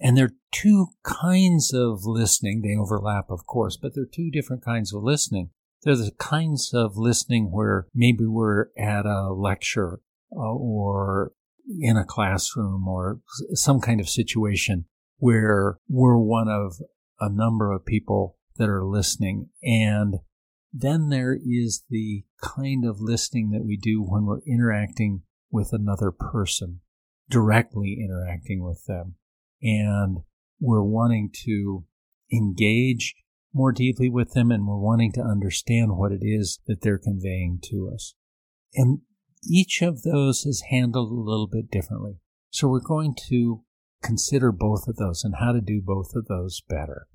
And there are two kinds of listening. They overlap, of course, but there are two different kinds of listening. They're the kinds of listening where maybe we're at a lecture uh, or in a classroom or some kind of situation where we're one of a number of people that are listening. And then there is the kind of listening that we do when we're interacting with another person, directly interacting with them. And we're wanting to engage more deeply with them and we're wanting to understand what it is that they're conveying to us. And each of those is handled a little bit differently. So we're going to consider both of those and how to do both of those better.